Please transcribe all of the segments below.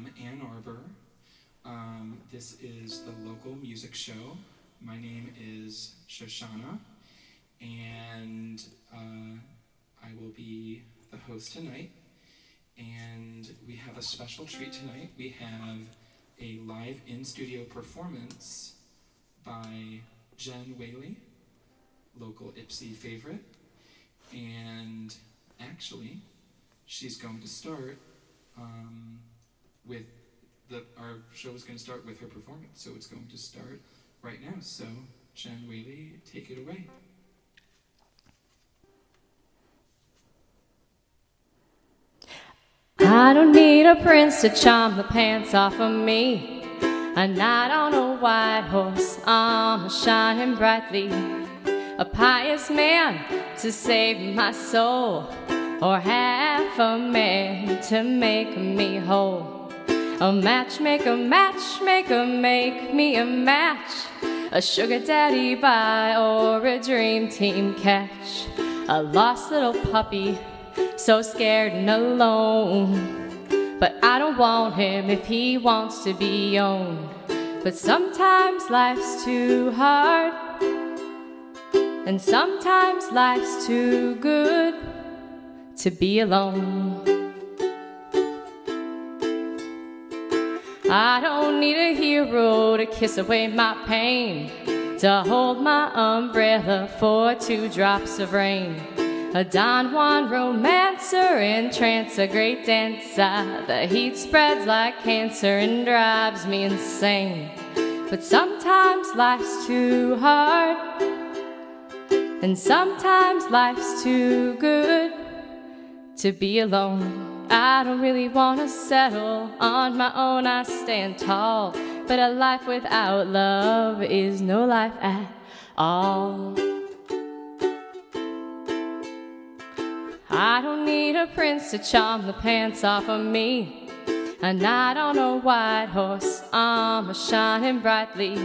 from Ann Arbor. Um, this is the local music show. My name is Shoshana, and uh, I will be the host tonight. And we have a special treat tonight. We have a live in studio performance by Jen Whaley, local Ypsi favorite. And actually, she's going to start um, with our show is going to start with her performance. So it's going to start right now. So Jen Whaley, take it away. I don't need a prince to charm the pants off of me. A knight on a white horse, armor shining brightly. A pious man to save my soul, or half a man to make me whole. A matchmaker, matchmaker, make me a match. A sugar daddy buy or a dream team catch. A lost little puppy so scared and alone. But I don't want him if he wants to be owned. But sometimes life's too hard, and sometimes life's too good to be alone. I don't need a hero to kiss away my pain, to hold my umbrella for two drops of rain. A Don Juan romancer, in trance, a great dancer. The heat spreads like cancer and drives me insane. But sometimes life's too hard, and sometimes life's too good to be alone. I don't really wanna settle on my own, I stand tall. But a life without love is no life at all. I don't need a prince to charm the pants off of me. A knight on a white horse, armor shining brightly.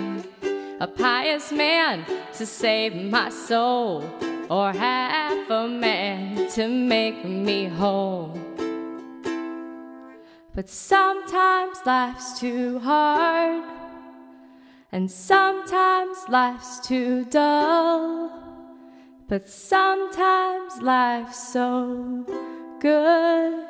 A pious man to save my soul, or half a man to make me whole. But sometimes life's too hard, and sometimes life's too dull. But sometimes life's so good.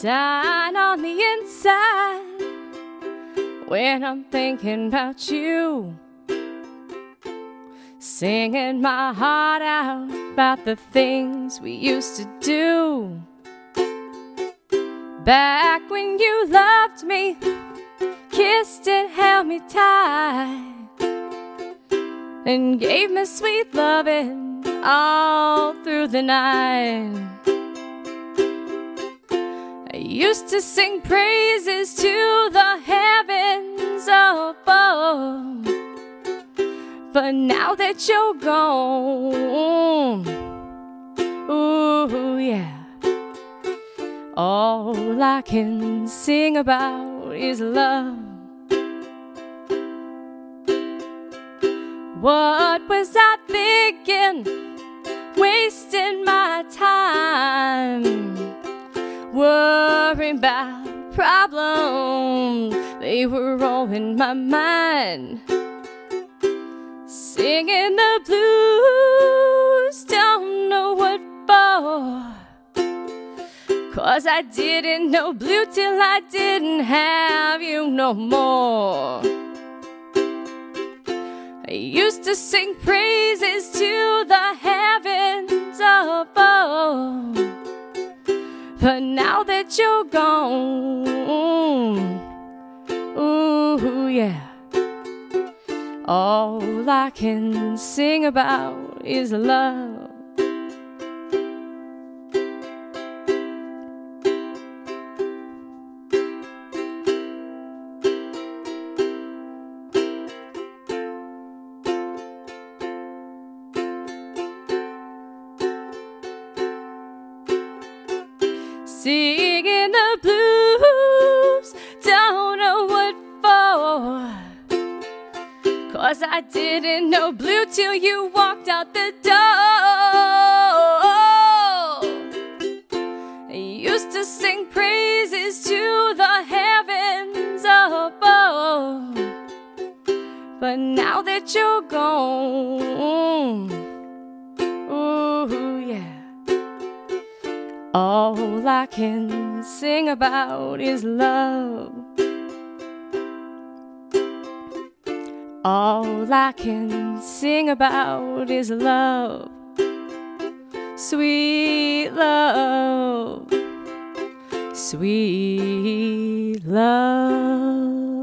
Down on the inside when I'm thinking about you singing my heart out about the things we used to do. Back when you loved me, kissed and held me tight, and gave me sweet loving all through the night. Used to sing praises to the heavens above. But now that you're gone, ooh, yeah. All I can sing about is love. What was I thinking? Wasting my time, worrying about problems. They were all in my mind singing the blues, don't know what for. Cause I didn't know blue till I didn't have you no more. I used to sing praises to the heavens above. But now that you're gone, ooh, yeah. All I can sing about is love. Singing the blues, don't know what for. Cause I didn't know blue till you walked out the door. I used to sing praises to the heavens above. But now that you're gone, All I can sing about is love. All I can sing about is love, sweet love, sweet love.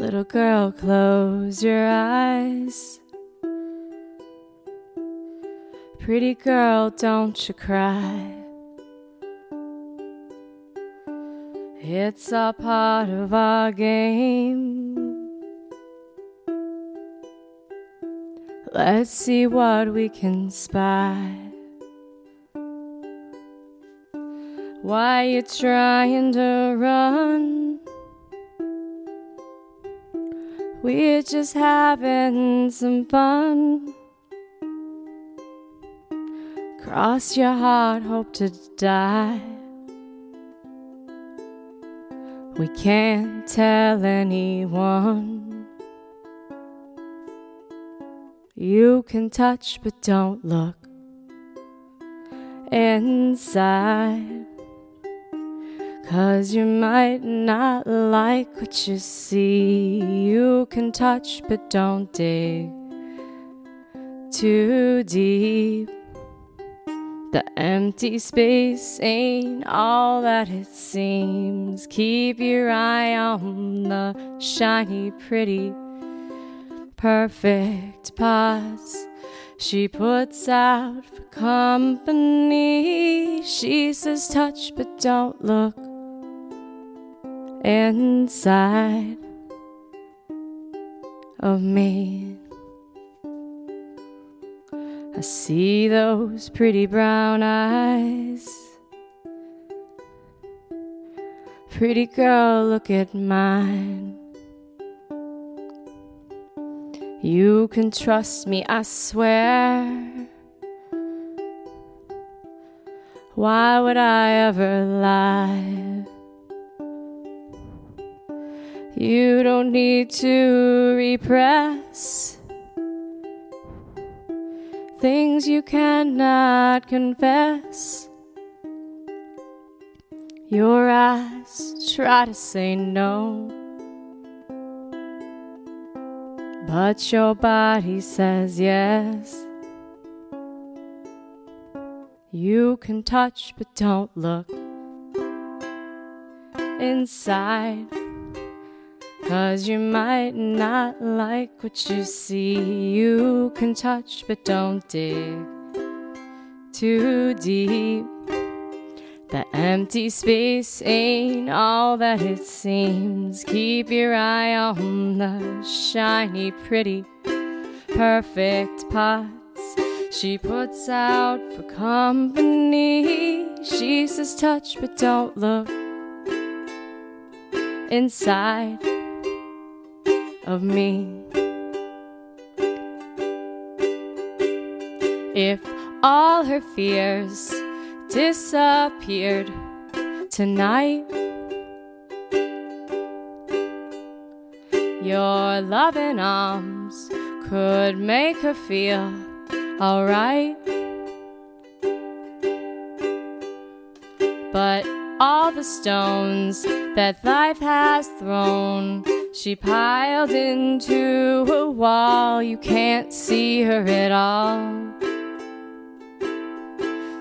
Little girl, close your eyes. Pretty girl, don't you cry. It's a part of our game. Let's see what we can spy. Why you trying to run? We're just having some fun. Cross your heart, hope to die. We can't tell anyone. You can touch, but don't look inside. Cause you might not like what you see. You can touch, but don't dig too deep. The empty space ain't all that it seems. Keep your eye on the shiny, pretty, perfect parts. She puts out for company. She says, touch, but don't look inside of me. I see those pretty brown eyes. Pretty girl, look at mine. You can trust me, I swear. Why would I ever lie? You don't need to repress things you cannot confess. Your eyes try to say no, but your body says yes. You can touch, but don't look inside. Cause you might not like what you see. You can touch, but don't dig too deep. The empty space ain't all that it seems. Keep your eye on the shiny, pretty, perfect parts. She puts out for company. She says, touch, but don't look inside of me. If all her fears disappeared tonight, your loving arms could make her feel alright. But all the stones that life has thrown she piled into a wall, you can't see her at all.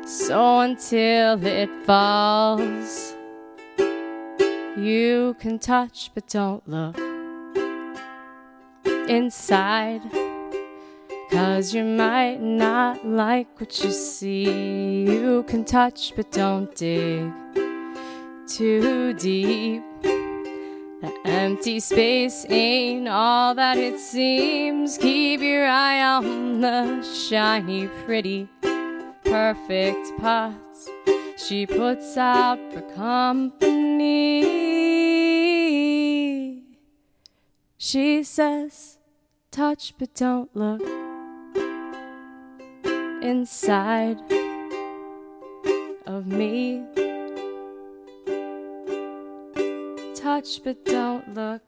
So until it falls, you can touch but don't look inside. Cause you might not like what you see. You can touch, but don't dig too deep. The empty space ain't all that it seems. Keep your eye on the shiny, pretty, perfect pots she puts out for company. She says, touch but don't look inside of me. Touch but don't look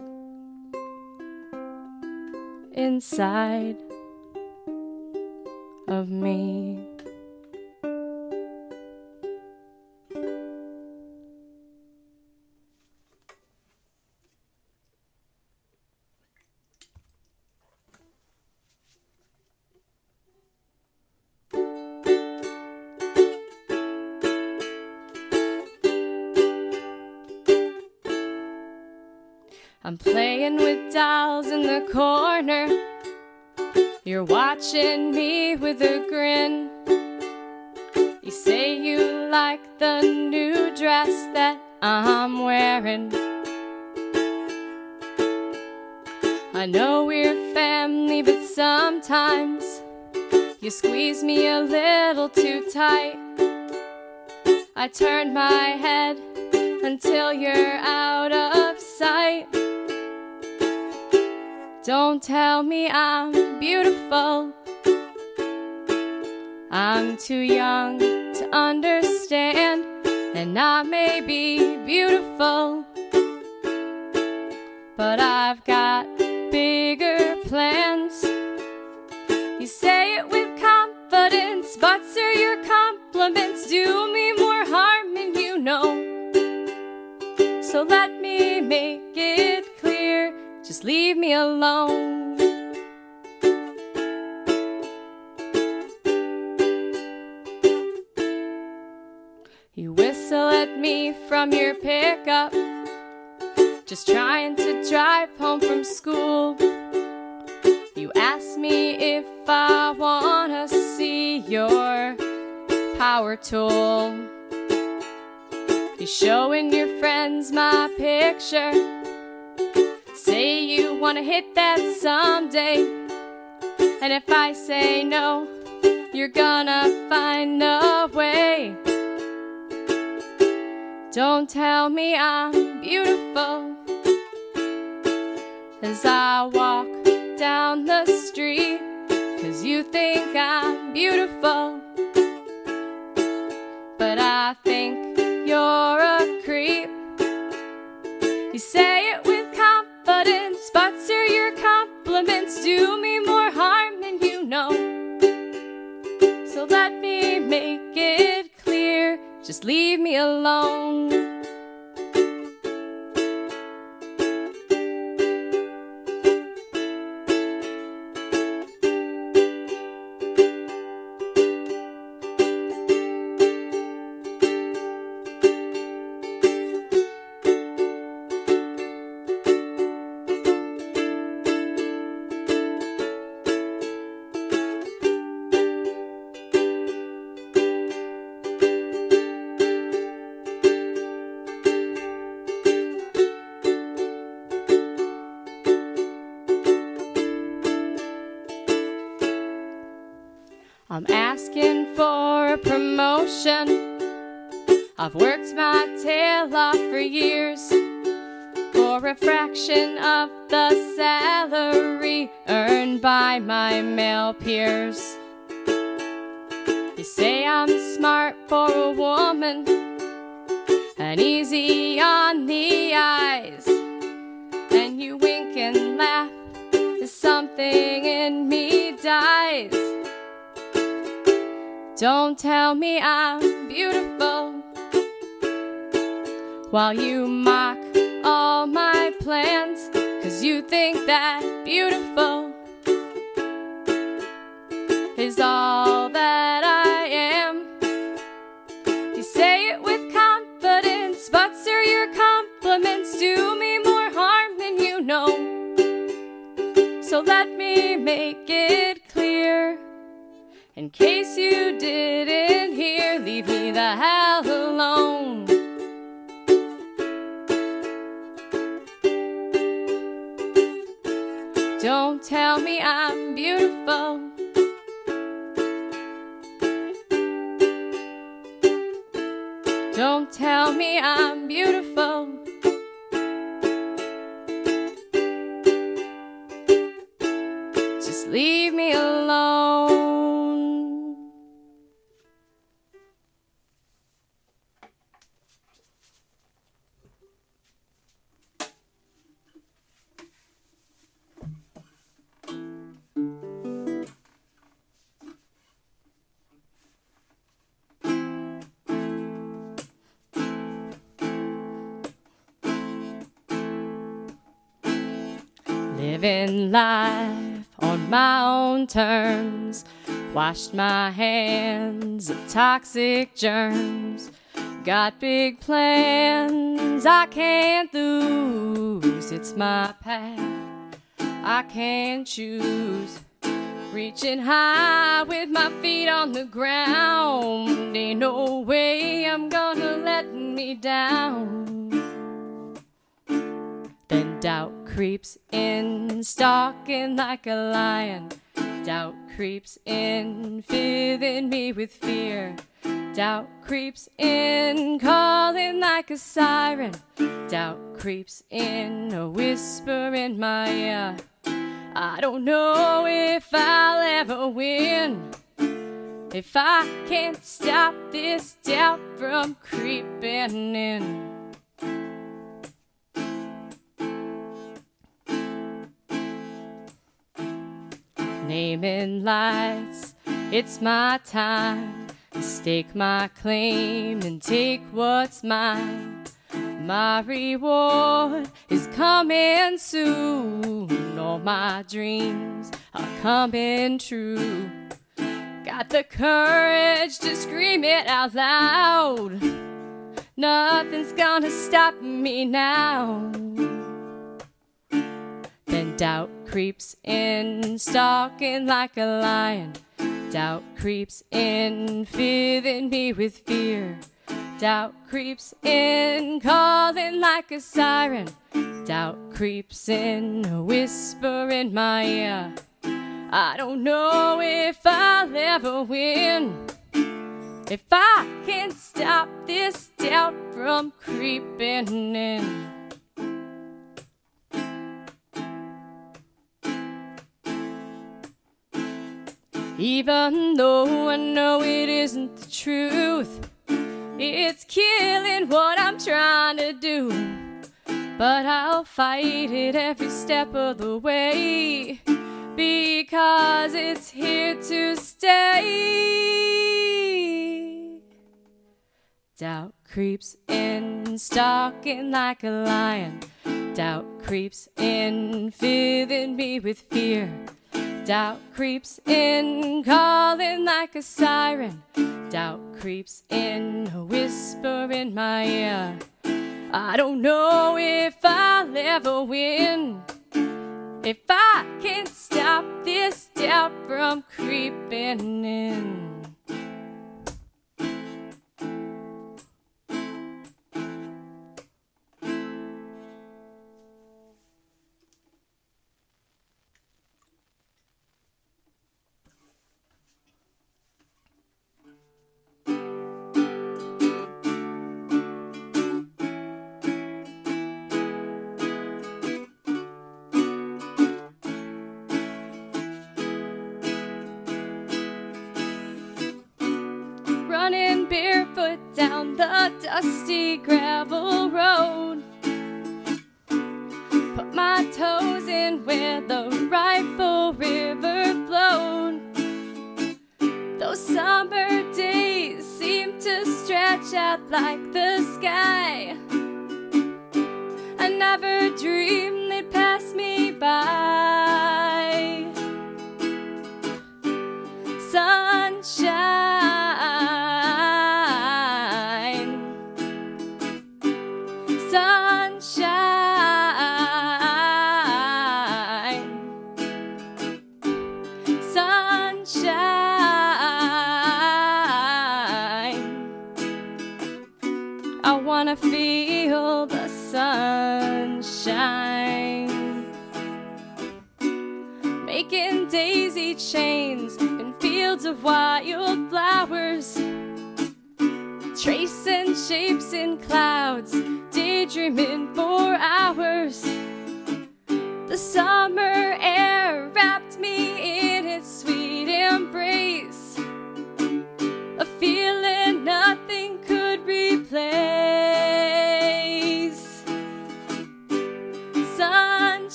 inside of me. I'm playing with dolls in the corner. You're watching me with a grin. You say you like the new dress that I'm wearing. I know we're family, but sometimes you squeeze me a little too tight. I turn my head until you're out of sight. Don't tell me I'm beautiful. I'm too young to understand, and I may be beautiful, but I've got bigger plans. You say it with confidence, but sir, your compliments do me more harm than you know. So let me make leave me alone. You whistle at me from your pickup, just trying to drive home from school. You ask me if I wanna see your power tool. You're showing your friends my picture. Wanna hit that someday. And if I say no, you're gonna find a way. Don't tell me I'm beautiful as I walk down the street. Cause you think I'm beautiful, but I do me more harm than you know. So let me make it clear, just leave me alone. Don't tell me I'm beautiful while you mock all my plans, cause you think that beautiful is all that I am. You say it with confidence, but sir, your compliments do me more harm than you know. So let me make it clear In case terms. Washed my hands of toxic germs. Got big plans I can't lose. It's my path I can't choose. Reaching high with my feet on the ground. Ain't no way I'm gonna let me down. Then doubt creeps in, stalking like a lion. Doubt creeps in, filling me with fear. Doubt creeps in, calling like a siren. Doubt creeps in, a whisper in my ear. I don't know if I'll ever win. If I can't stop this doubt from creeping in. Naming lights, it's my time. To stake my claim and take what's mine. My reward is coming soon. All my dreams are coming true. Got the courage to scream it out loud. Nothing's gonna stop me now. Then doubt creeps in, stalking like a lion. Doubt creeps in, filling me with fear. Doubt creeps in, calling like a siren. Doubt creeps in, a whisper in my ear. I don't know if I'll ever win. If I can't stop this doubt from creeping in. Even though I know it isn't the truth, it's killing what I'm trying to do. But I'll fight it every step of the way because it's here to stay. Doubt creeps in, stalking like a lion. Doubt creeps in, filling me with fear. Doubt creeps in, calling like a siren. Doubt creeps in, a whisper in my ear. I don't know if I'll ever win. If I can't stop this doubt from creeping in.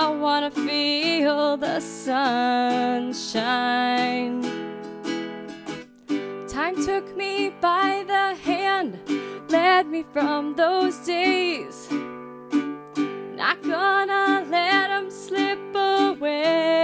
I wanna feel the sunshine. Time took me by the hand, led me from those days. Not gonna let 'em slip away.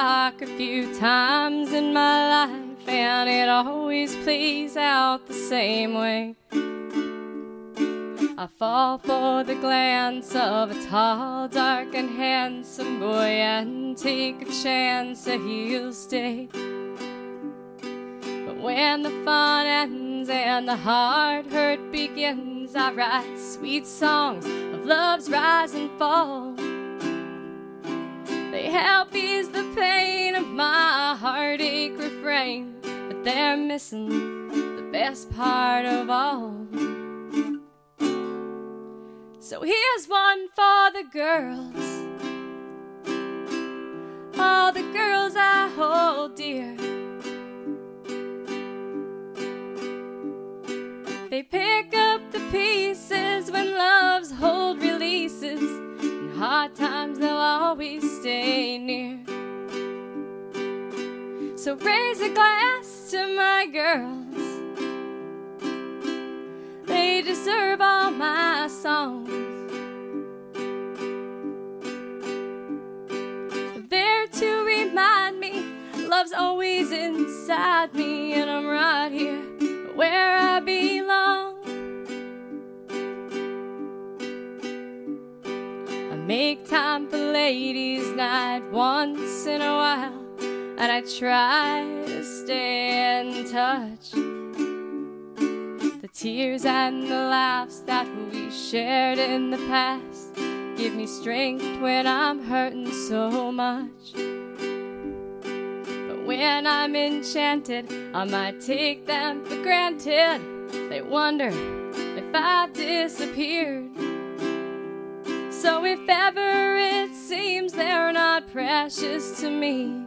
A few times in my life, and it always plays out the same way. I fall for the glance of a tall, dark, and handsome boy and take a chance that he'll stay. But when the fun ends and the hard hurt begins, I write sweet songs of love's rise and fall. Help ease the pain of my heartache refrain, but they're missing the best part of all. So here's one for the girls, all the girls I hold dear. They pick up the pieces when love's hold releases. Hard times, they'll always stay near. So raise a glass to my girls. They deserve all my songs. They're to remind me love's always inside me, and I'm right here where I belong. Make time for ladies' night once in a while, and I try to stay in touch. The tears and the laughs that we shared in the past give me strength when I'm hurting so much. But when I'm enchanted, I might take them for granted. They wonder if I've disappeared. So if ever it seems they're not precious to me,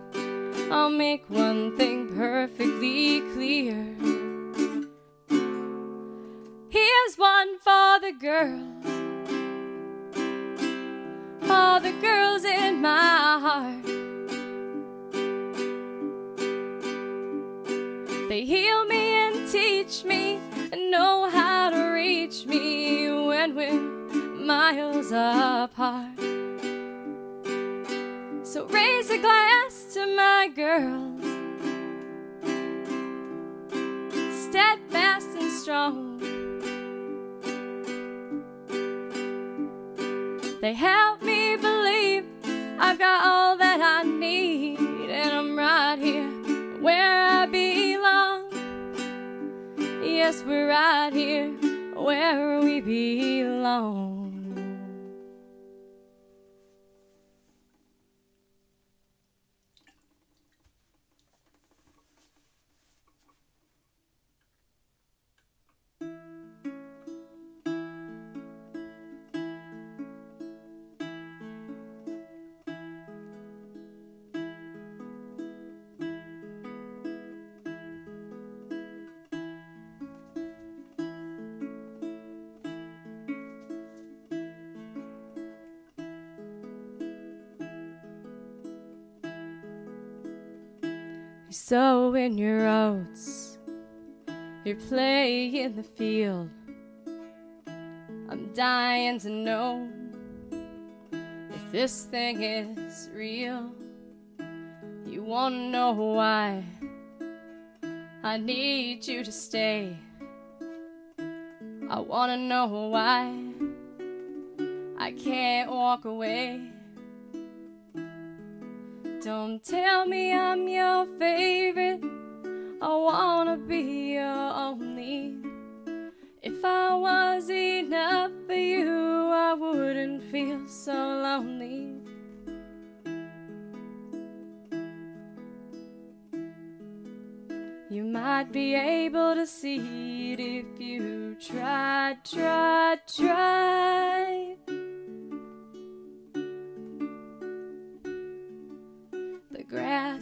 I'll make one thing perfectly clear. Here's one for the girls, all the girls in my heart. They heal me and teach me and know miles apart. So raise a glass to my girls, steadfast and strong. They help me believe I've got all that I need, and I'm right here where I belong. Yes, we're right here where we belong. You sow in your oats, you're playing in the field. I'm dying to know if this thing is real. You wanna know why I need you to stay. I wanna know why I can't walk away. Don't tell me I'm your favorite. I wanna be your only. If I was enough for you, I wouldn't feel so lonely. You might be able to see it if you try, try, try.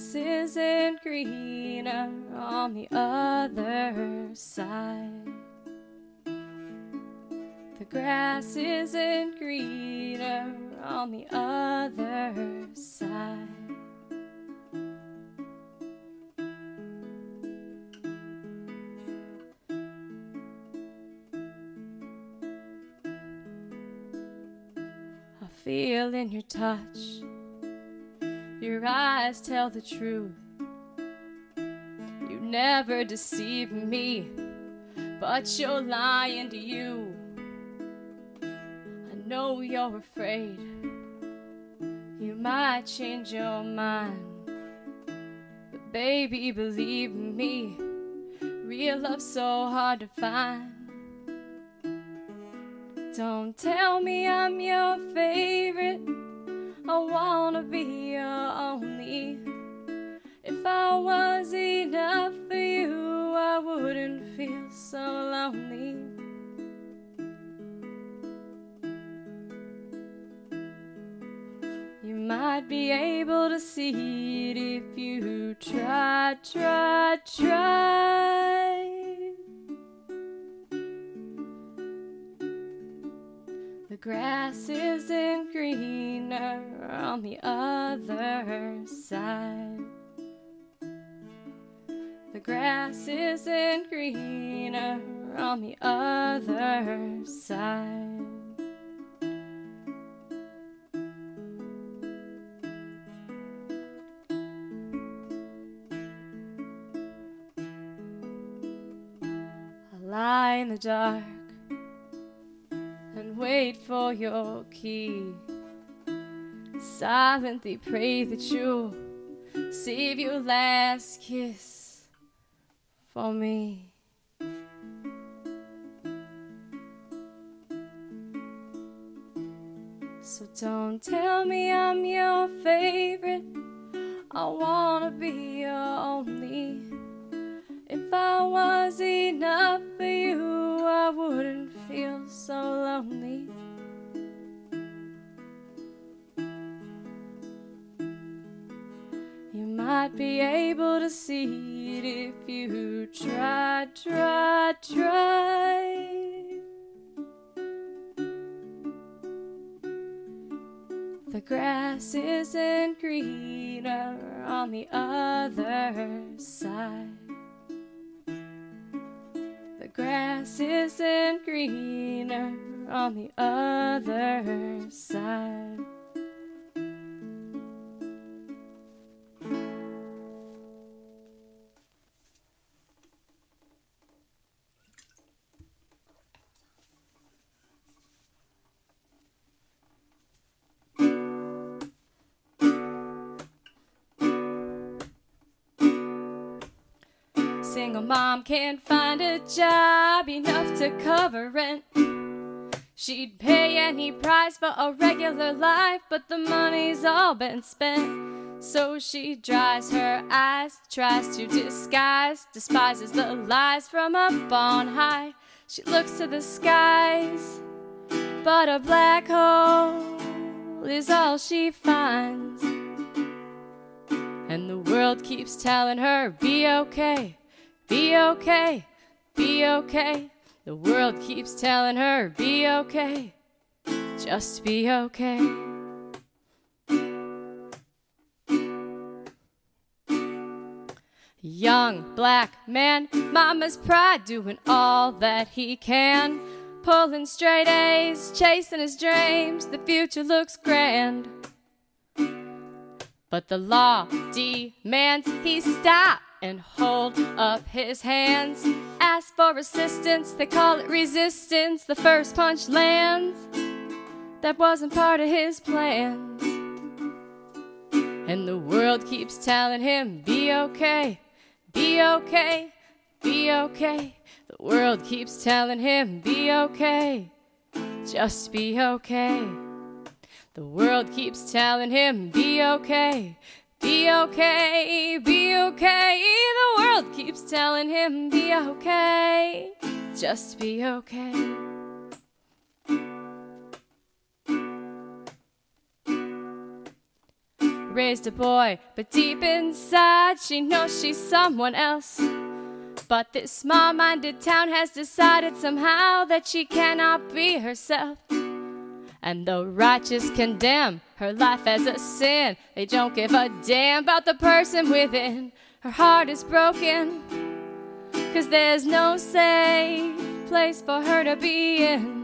Grass isn't greener on the other side. The grass isn't greener on the other side. I feel in your touch, your eyes tell the truth. You never deceive me, but you're lying to you. I know you're afraid, you might change your mind. But baby, believe me, real love's so hard to find. Don't tell me I'm your favorite. I wanna be your only. If I was enough for you, I wouldn't feel so lonely. You might be able to see it if you try, try, try. Grass isn't greener on the other side. The grass isn't greener on the other side. I lie in the dark wait for your key. Silently pray that you'll save your last kiss for me. So don't tell me I'm your favorite. I wanna be your only. If I was enough so lonely. You might be able to see it if you try, try, try. The grass isn't greener on the other side. Grass isn't greener on the other side. Single mom can't find a job enough to cover rent. She'd pay any price for a regular life, but the money's all been spent. So she dries her eyes, tries to disguise, despises the lies from up on high. She looks to the skies, but a black hole is all she finds. And the world keeps telling her, be okay, be okay, be okay. The world keeps telling her, be okay, just be okay. Young black man, mama's pride, doing all that he can. Pulling straight A's, chasing his dreams, the future looks grand. But the law demands he stop and hold up his hands. Ask for assistance, they call it resistance. The first punch lands. That wasn't part of his plans. And the world keeps telling him, be okay, be okay, be okay. The world keeps telling him, be okay, just be okay. The world keeps telling him, be okay, be okay, be okay. The world keeps telling him, be okay, just be okay. Raised a boy, but deep inside she knows she's someone else. But this small minded town has decided somehow that she cannot be herself. And the righteous condemn her life as a sin. They don't give a damn about the person within. Her heart is broken, cause there's no safe place for her to be in.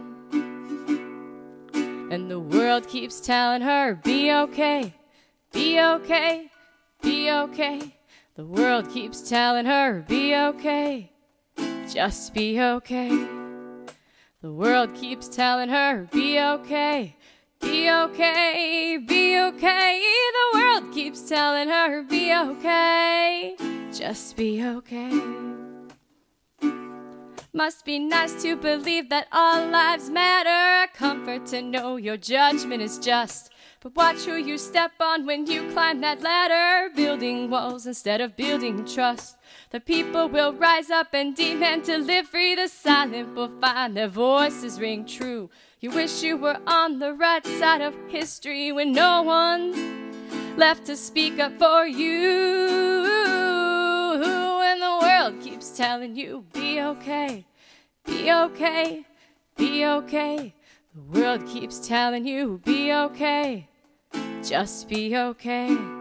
And the world keeps telling her, be okay, be okay, be okay. The world keeps telling her, be okay, just be okay. The world keeps telling her, be okay, be okay, be okay. The world keeps telling her, be okay, just be okay. Must be nice to believe that all lives matter. A comfort to know your judgment is just. But watch who you step on when you climb that ladder. Building walls instead of building trust. The people will rise up and demand to live free. The silent will find their voices ring true. You wish you were on the right side of history when no one's left to speak up for you. And the world keeps telling you, be okay, be okay, be okay. The world keeps telling you, be okay, just be okay.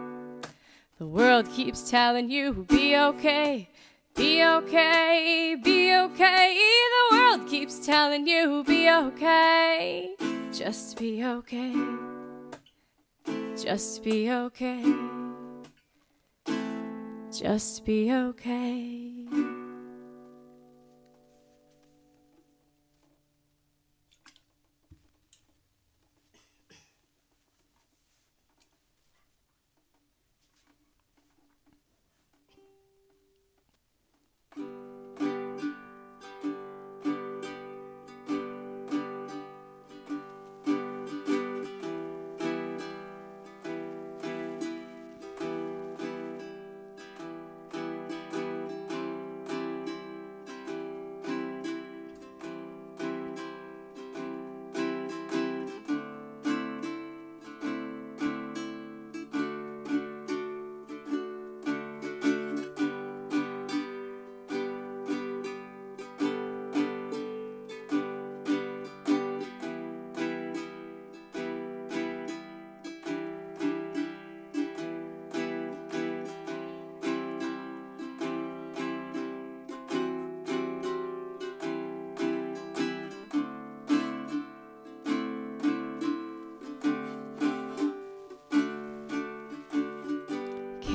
The world keeps telling you, be okay, be okay, be okay. The world keeps telling you, be okay, just be okay, just be okay, just be okay.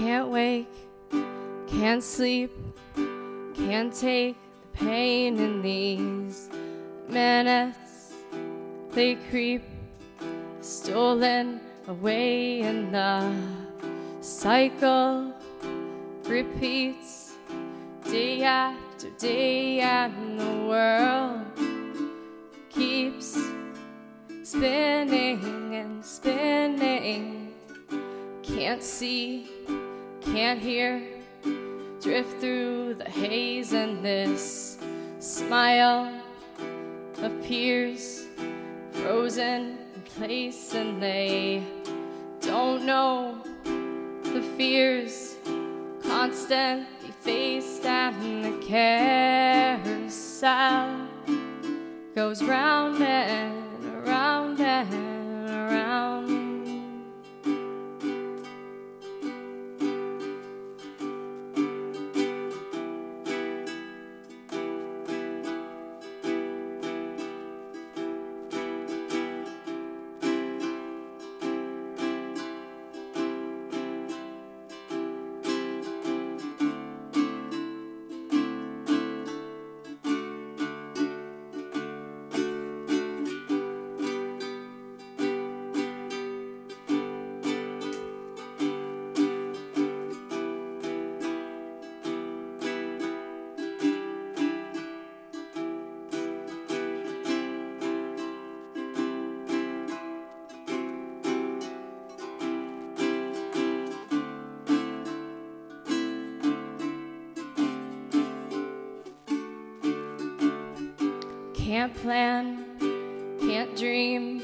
Can't wake, can't sleep, can't take the pain in these minutes. They creep, stolen away, and the cycle repeats day after day, and the world keeps spinning and spinning. Can't see can't hear, drift through the haze, and this smile appears frozen in place, and they don't know the fears constantly faced, and the carousel goes round and around and Can't plan, can't dream,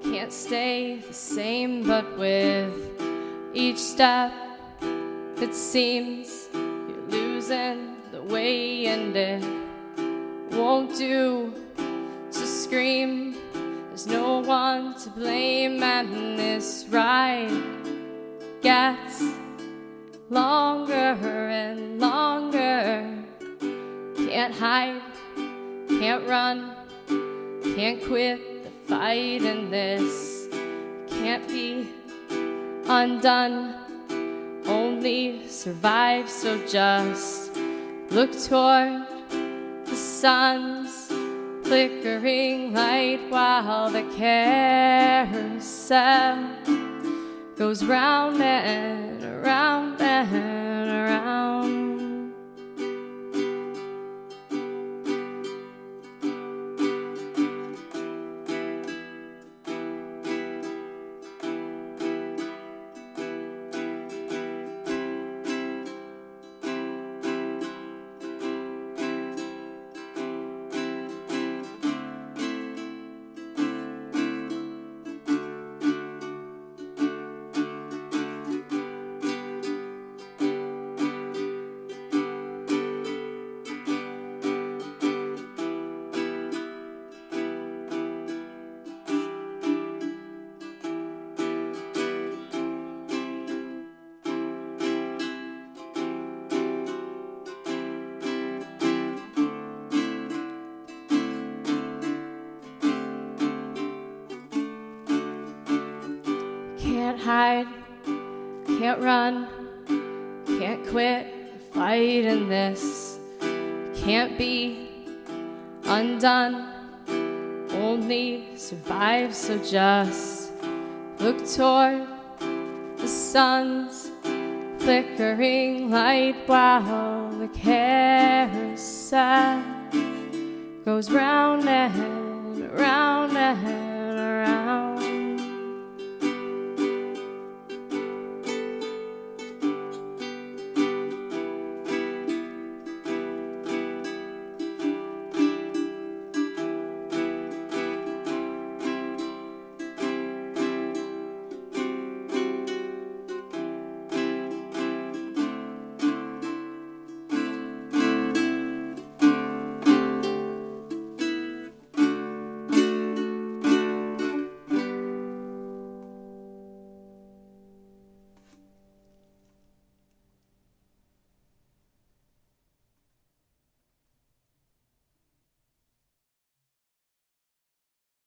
can't stay the same, but with each step, it seems undone. Only survive, so just look toward the sun's flickering light while the carousel goes round and around and Can't hide, can't run, can't quit the fight in this. Can't be undone, only survive, so just look toward the sun's flickering light while the carousel goes round and round and